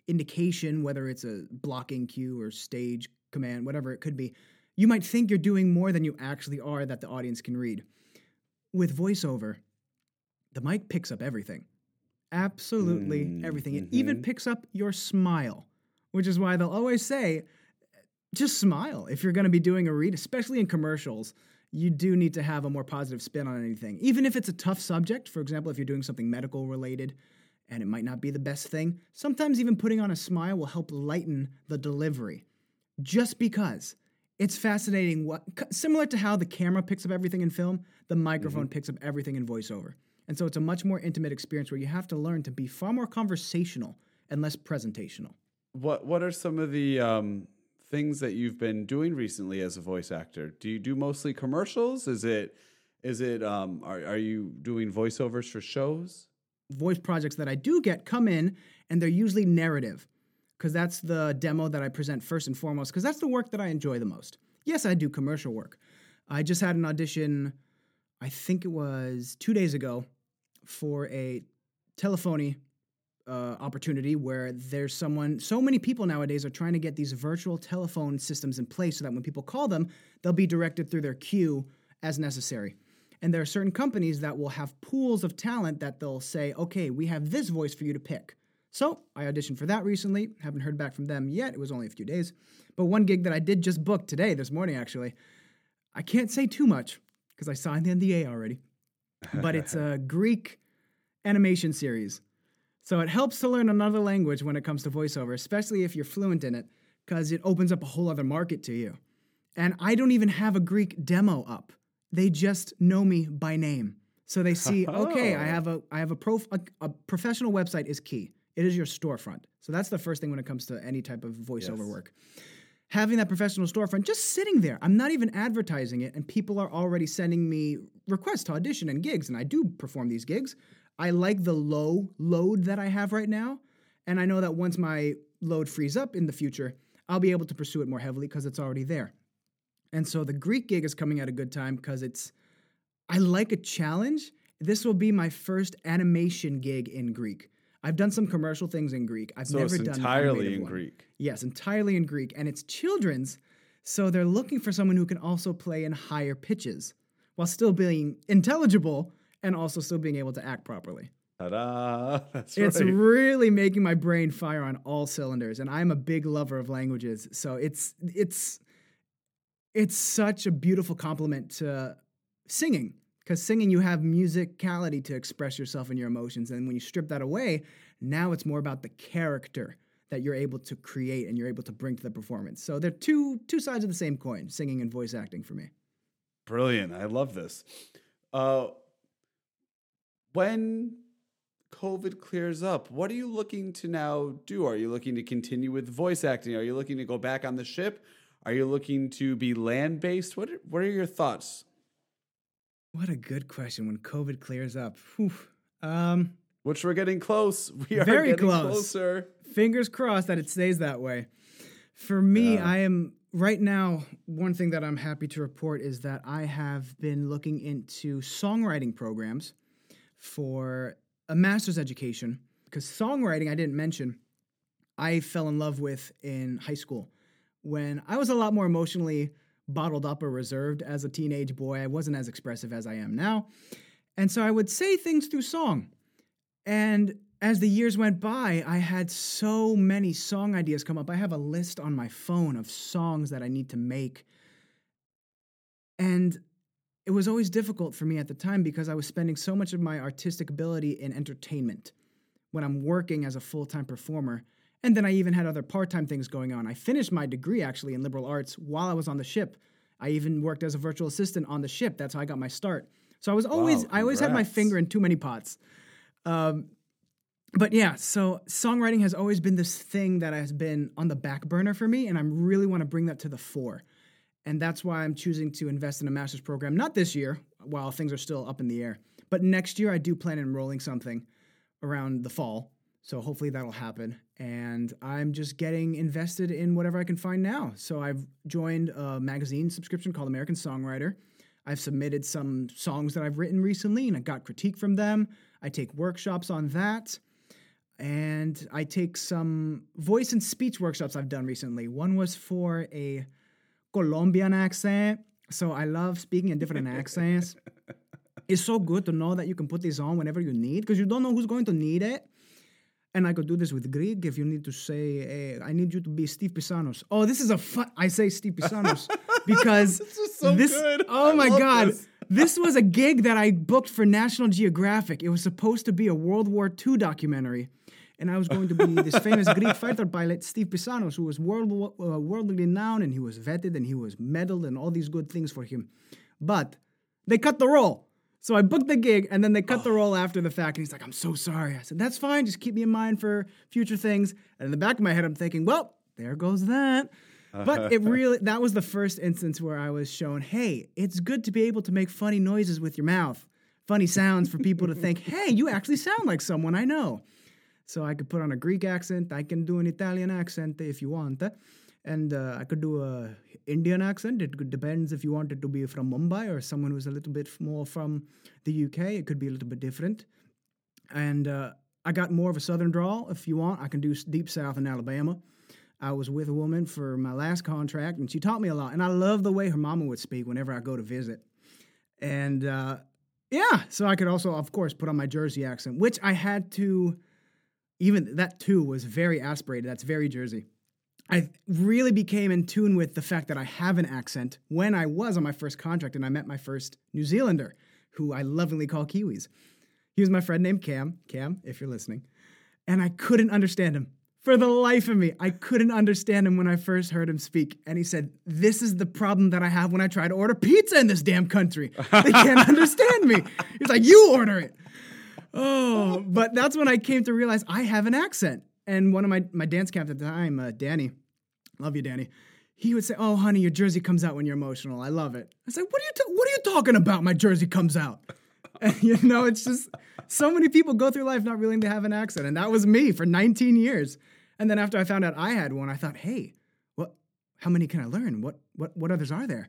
indication whether it's a blocking cue or stage command whatever it could be you might think you're doing more than you actually are that the audience can read. With voiceover, the mic picks up everything. Absolutely mm, everything. It even mm-hmm. picks up your smile, which is why they'll always say, just smile. If you're going to be doing a read, especially in commercials, you do need to have a more positive spin on anything. Even if it's a tough subject, for example, if you're doing something medical related and it might not be the best thing, sometimes even putting on a smile will help lighten the delivery. Just because. It's fascinating what similar to how the camera picks up everything in film the microphone picks up everything in voiceover. And so it's a much more intimate experience where you have to learn to be far more conversational and less presentational. What What are some of the um, things that you've been doing recently as a voice actor? Do you do mostly commercials? Is it is it um, are are you doing voiceovers for shows? voice projects that i do get come in and they're usually narrative because that's the demo that i present first and foremost because that's the work that i enjoy the most yes i do commercial work i just had an audition i think it was two days ago for a telephony uh, opportunity where there's someone so many people nowadays are trying to get these virtual telephone systems in place so that when people call them they'll be directed through their queue as necessary. And there are certain companies that will have pools of talent that they'll say okay we have this voice for you to pick. So i auditioned for that recently. Haven't heard back from them yet. It was only a few days. But one gig that i did just book today this morning actually i can't say too much because i signed the nda already but it's a greek animation series so it helps to learn another language when it comes to voiceover, especially if you're fluent in it, because it opens up a whole other market to you. And I don't even have a Greek demo up. They just know me by name. So they see, okay, I oh. have a I have a prof a, a professional website is key. It is your storefront. So that's the first thing when it comes to any type of voiceover Yes. work. Having that professional storefront just sitting there. I'm not even advertising it, and people are already sending me requests to audition and gigs, and I do perform these gigs. I like the low load that I have right now, and I know that once my load frees up in the future, I'll be able to pursue it more heavily because it's already there. And so the Greek gig is coming at a good time because it's I like a challenge. This will be my first animation gig in Greek. I've done some commercial things in Greek. I've So never it's done entirely in one. Greek. Yes, entirely in Greek, and it's children's, so they're looking for someone who can also play in higher pitches while still being intelligible and also still being able to act properly. Ta-da! That's It's right. really making my brain fire on all cylinders, and I'm a big lover of languages, so it's it's it's such a beautiful complement to singing because singing you have musicality to express yourself and your emotions and when you strip that away now it's more about the character that you're able to create and you're able to bring to the performance so they're two two sides of the same coin singing and voice acting for me Brilliant. I love this. Uh, when COVID clears up, what are you looking to now do? Are you looking to continue with voice acting? Are you looking to go back on the ship? Are you looking to be land based? What are, what are your thoughts? what a good question when covid clears up Whew. um Which we're getting close. We are Very getting close. closer. fingers crossed that it stays that way. For me, Yeah. I am right now. One thing that I'm happy to report is that I have been looking into songwriting programs for a master's education because songwriting I didn't mention. I fell in love with in high school when I was a lot more emotionally bottled up or reserved as a teenage boy. I wasn't as expressive as I am now. And so I would say things through song. And as the years went by, I had so many song ideas come up. I have a list on my phone of songs that I need to make. And it was always difficult for me at the time because I was spending so much of my artistic ability in entertainment when I'm working as a full time performer. And then I even had other part time things going on. I finished my degree actually in liberal arts while I was on the ship. I even worked as a virtual assistant on the ship. That's how I got my start. So I was always, Wow, I always had my finger in too many pots. Um, but yeah, so songwriting has always been this thing that has been on the back burner for me, and I really want to bring that to the fore. And that's why I'm choosing to invest in a master's program, not this year, while things are still up in the air, but next year I do plan on enrolling something around the fall. So hopefully that'll happen. And I'm just getting invested in whatever I can find now. So I've joined a magazine subscription called American Songwriter. I've submitted some songs that I've written recently and I got critique from them. I take workshops on that. And I take some voice and speech workshops I've done recently. One was for a Colombian accent. So I love speaking in different accents. It's so good to know that you can put this on whenever you need because you don't know who's going to need it. And I could do this with Greek if you need to say, hey, I need you to be Steve Pisanos. Oh, this is a fun. I say Steve Pisanos because This is so good. Oh I my God. this. this was a gig that I booked for National Geographic. It was supposed to be a World War II documentary. And I was going to be this famous Greek fighter pilot, Steve Pisanos, who was world, uh, worldly renowned and he was vetted and he was medaled and all these good things for him. But they cut the role. So I booked the gig and then they cut the role after the fact. And he's like, I'm so sorry. I said, That's fine. Just keep me in mind for future things. And in the back of my head, I'm thinking, Well, there goes that. But it really, that was the first instance where I was shown, hey, it's good to be able to make funny noises with your mouth, funny sounds for people to think, hey, you actually sound like someone I know. So I could put on a Greek accent. I can do an Italian accent if you want. And uh, I could do a Indian accent. It depends if you want it to be from Mumbai or someone who's a little bit more from the UK. It could be a little bit different. And uh, I got more of a southern drawl. If you want, I can do deep south in Alabama. I was with a woman for my last contract, and she taught me a lot. And I love the way her mama would speak whenever I go to visit. And uh, yeah, so I could also, of course, put on my Jersey accent, which I had to. Even that too was very aspirated. That's very Jersey. I really became in tune with the fact that I have an accent when I was on my first contract and I met my first New Zealander, who I lovingly call Kiwis. He was my friend named Cam. Cam, if you're listening. And I couldn't understand him. For the life of me, I couldn't understand him when I first heard him speak. And he said, This is the problem that I have when I try to order pizza in this damn country. They can't understand me. He's like, You order it. Oh, but that's when I came to realize I have an accent. And one of my, my dance camp at the time, uh, Danny, love you, Danny. He would say, "Oh, honey, your jersey comes out when you're emotional. I love it." I said, "What are you ta- What are you talking about? My jersey comes out." And, you know, it's just so many people go through life not willing to have an accent, and that was me for 19 years. And then after I found out I had one, I thought, "Hey, what? How many can I learn? What what what others are there?"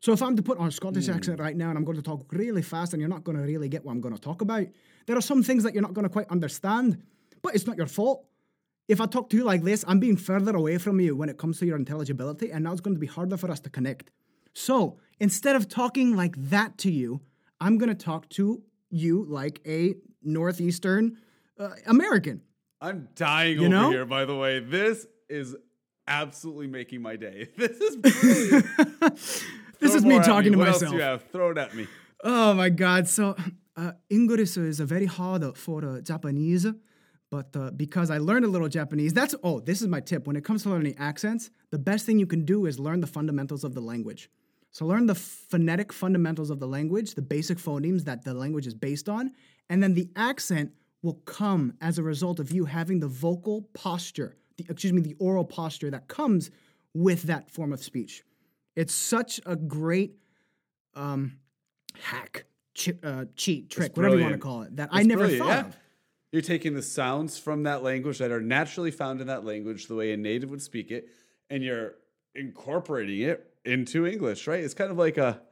So if I'm to put on a Scottish accent right now and I'm going to talk really fast and you're not going to really get what I'm going to talk about, there are some things that you're not going to quite understand, but it's not your fault. If I talk to you like this, I'm being further away from you when it comes to your intelligibility, and now it's going to be harder for us to connect. So instead of talking like that to you, I'm going to talk to you like a Northeastern uh, American. I'm dying You over know? here, by the way. This is absolutely making my day. This is brilliant. this is me talking to what myself. Else you have? Throw it at me. Oh my God. So, uh, English is very hard for uh, Japanese, but uh, because I learned a little Japanese, that's, oh, this is my tip. When it comes to learning accents, the best thing you can do is learn the fundamentals of the language. So, learn the phonetic fundamentals of the language, the basic phonemes that the language is based on, and then the accent will come as a result of you having the vocal posture, the, excuse me, the oral posture that comes with that form of speech. It's such a great um, hack, chi- uh, cheat, trick, whatever you want to call it, that I never thought yeah. of. You're taking the sounds from that language that are naturally found in that language, the way a native would speak it, and you're incorporating it into English, right? It's kind of like a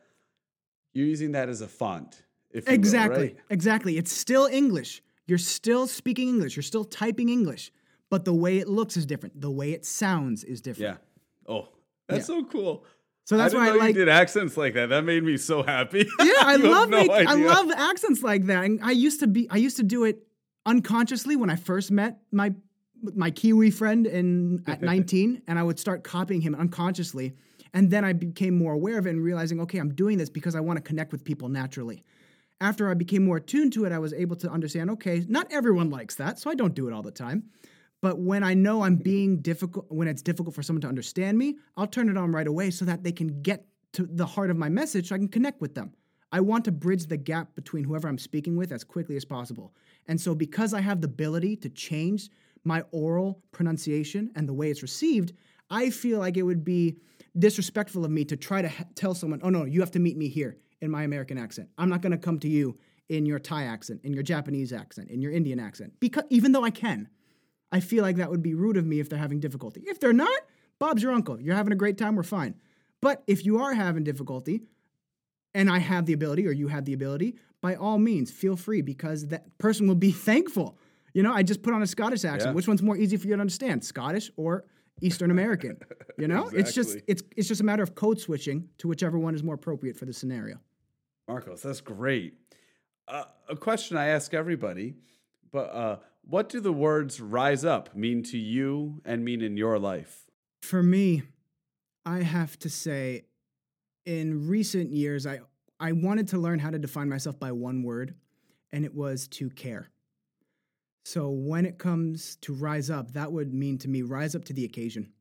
you're using that as a font. You will, Exactly, right? exactly. It's still English. You're still speaking English. You're still typing English, but the way it looks is different. The way it sounds is different. Yeah. Oh, that's so cool. So that's I why I like. you did accents like that. That made me so happy. Yeah, I love no make, I love accents like that. And I used to be I used to do it unconsciously when I first met my my Kiwi friend in at 19 and I would start copying him unconsciously. And then I became more aware of it and realizing, okay, I'm doing this because I want to connect with people naturally. After I became more attuned to it, I was able to understand, okay, not everyone likes that, so I don't do it all the time. But when I know I'm being difficult, when it's difficult for someone to understand me, I'll turn it on right away so that they can get to the heart of my message so I can connect with them. I want to bridge the gap between whoever I'm speaking with as quickly as possible. And so, because I have the ability to change my oral pronunciation and the way it's received, I feel like it would be disrespectful of me to try to ha- tell someone, oh no, you have to meet me here in my American accent. I'm not going to come to you in your Thai accent, in your Japanese accent, in your Indian accent, because even though I can. I feel like that would be rude of me if they're having difficulty. If they're not, Bob's your uncle. You're having a great time, we're fine. But if you are having difficulty, and I have the ability, or you have the ability, by all means, feel free because that person will be thankful. You know, I just put on a Scottish accent. Yeah. Which one's more easy for you to understand, Scottish or Eastern American? You know, it's just it's it's just a matter of code switching to whichever one is more appropriate for the scenario. Marcos, that's great. Uh, a question I ask everybody, but uh, what do the words rise up mean to you and mean in your life? For me, I have to say, in recent years, I I wanted to learn how to define myself by one word, and it was to care. So when it comes to rise up, that would mean to me rise up to the occasion.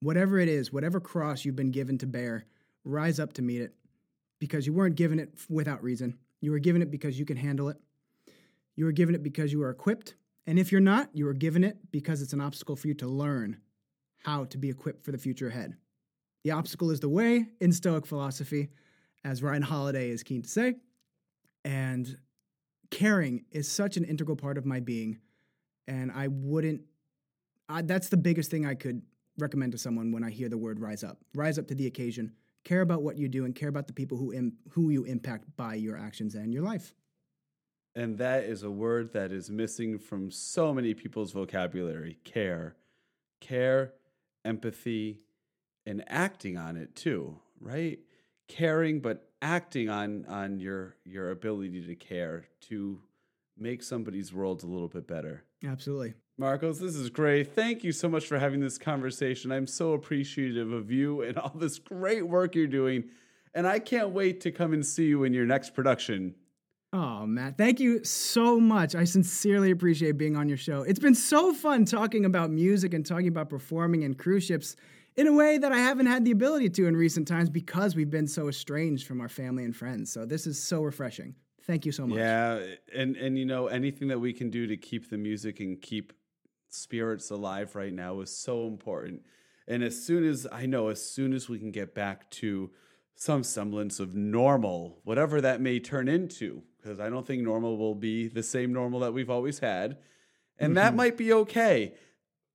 Whatever it is, whatever cross you've been given to bear, rise up to meet it because you weren't given it without reason. You were given it because you can handle it. You were given it because you are equipped. And if you're not, you were given it because it's an obstacle for you to learn how to be equipped for the future ahead. The obstacle is the way in Stoic philosophy, as Ryan Holiday is keen to say. And caring is such an integral part of my being. And I wouldn't, I, that's the biggest thing I could recommend to someone when I hear the word rise up. Rise up to the occasion. Care about what you do and care about the people who, Im- who you impact by your actions and your life. And that is a word that is missing from so many people's vocabulary care. Care, empathy, and acting on it too, right? Caring but acting on on your your ability to care to make somebody's world a little bit better. Absolutely. Marcos, this is great. Thank you so much for having this conversation. I'm so appreciative of you and all this great work you're doing. And I can't wait to come and see you in your next production. Oh, Matt, thank you so much. I sincerely appreciate being on your show. It's been so fun talking about music and talking about performing in cruise ships in a way that I haven't had the ability to in recent times because we've been so estranged from our family and friends. So this is so refreshing. Thank you so much. Yeah, and and you know anything that we can do to keep the music and keep spirits alive right now is so important. And as soon as I know, as soon as we can get back to some semblance of normal, whatever that may turn into, because I don't think normal will be the same normal that we've always had, and that mm-hmm. might be okay.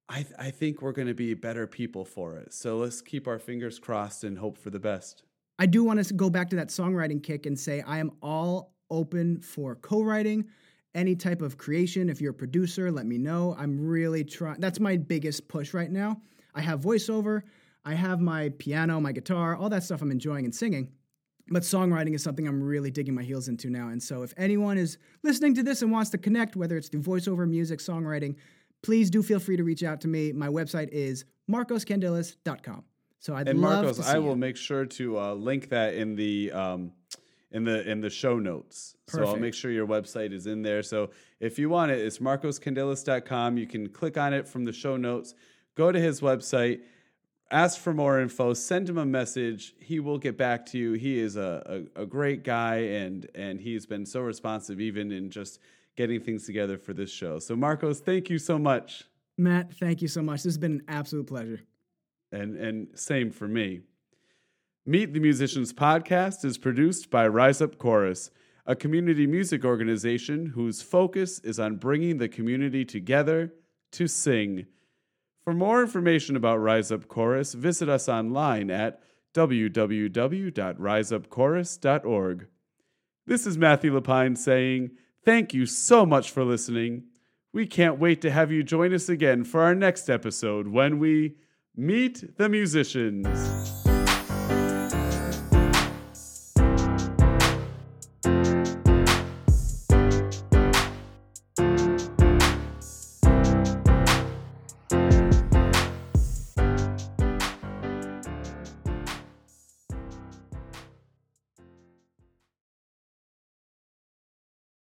I th- I think we're going to be better people for it. So let's keep our fingers crossed and hope for the best. I do want to go back to that songwriting kick and say I am all open for co-writing, any type of creation. If you're a producer, let me know. I'm really trying. That's my biggest push right now. I have voiceover, I have my piano, my guitar, all that stuff I'm enjoying and singing. But songwriting is something I'm really digging my heels into now. And so if anyone is listening to this and wants to connect, whether it's through voiceover, music, songwriting, please do feel free to reach out to me. My website is marcoscandelas.com. So I'd and love Marcos, to see I will you. make sure to uh, link that in the um, in the in the show notes. Perfect. So I'll make sure your website is in there. So if you want it, it's marcoscandelas.com. You can click on it from the show notes. Go to his website, ask for more info, send him a message. He will get back to you. He is a, a, a great guy and and he's been so responsive even in just getting things together for this show. So Marcos, thank you so much. Matt, thank you so much. This has been an absolute pleasure. and and same for me. Meet the Musicians podcast is produced by Rise Up Chorus, a community music organization whose focus is on bringing the community together to sing. For more information about Rise Up Chorus, visit us online at www.riseupchorus.org. This is Matthew Lapine saying, Thank you so much for listening. We can't wait to have you join us again for our next episode when we meet the musicians.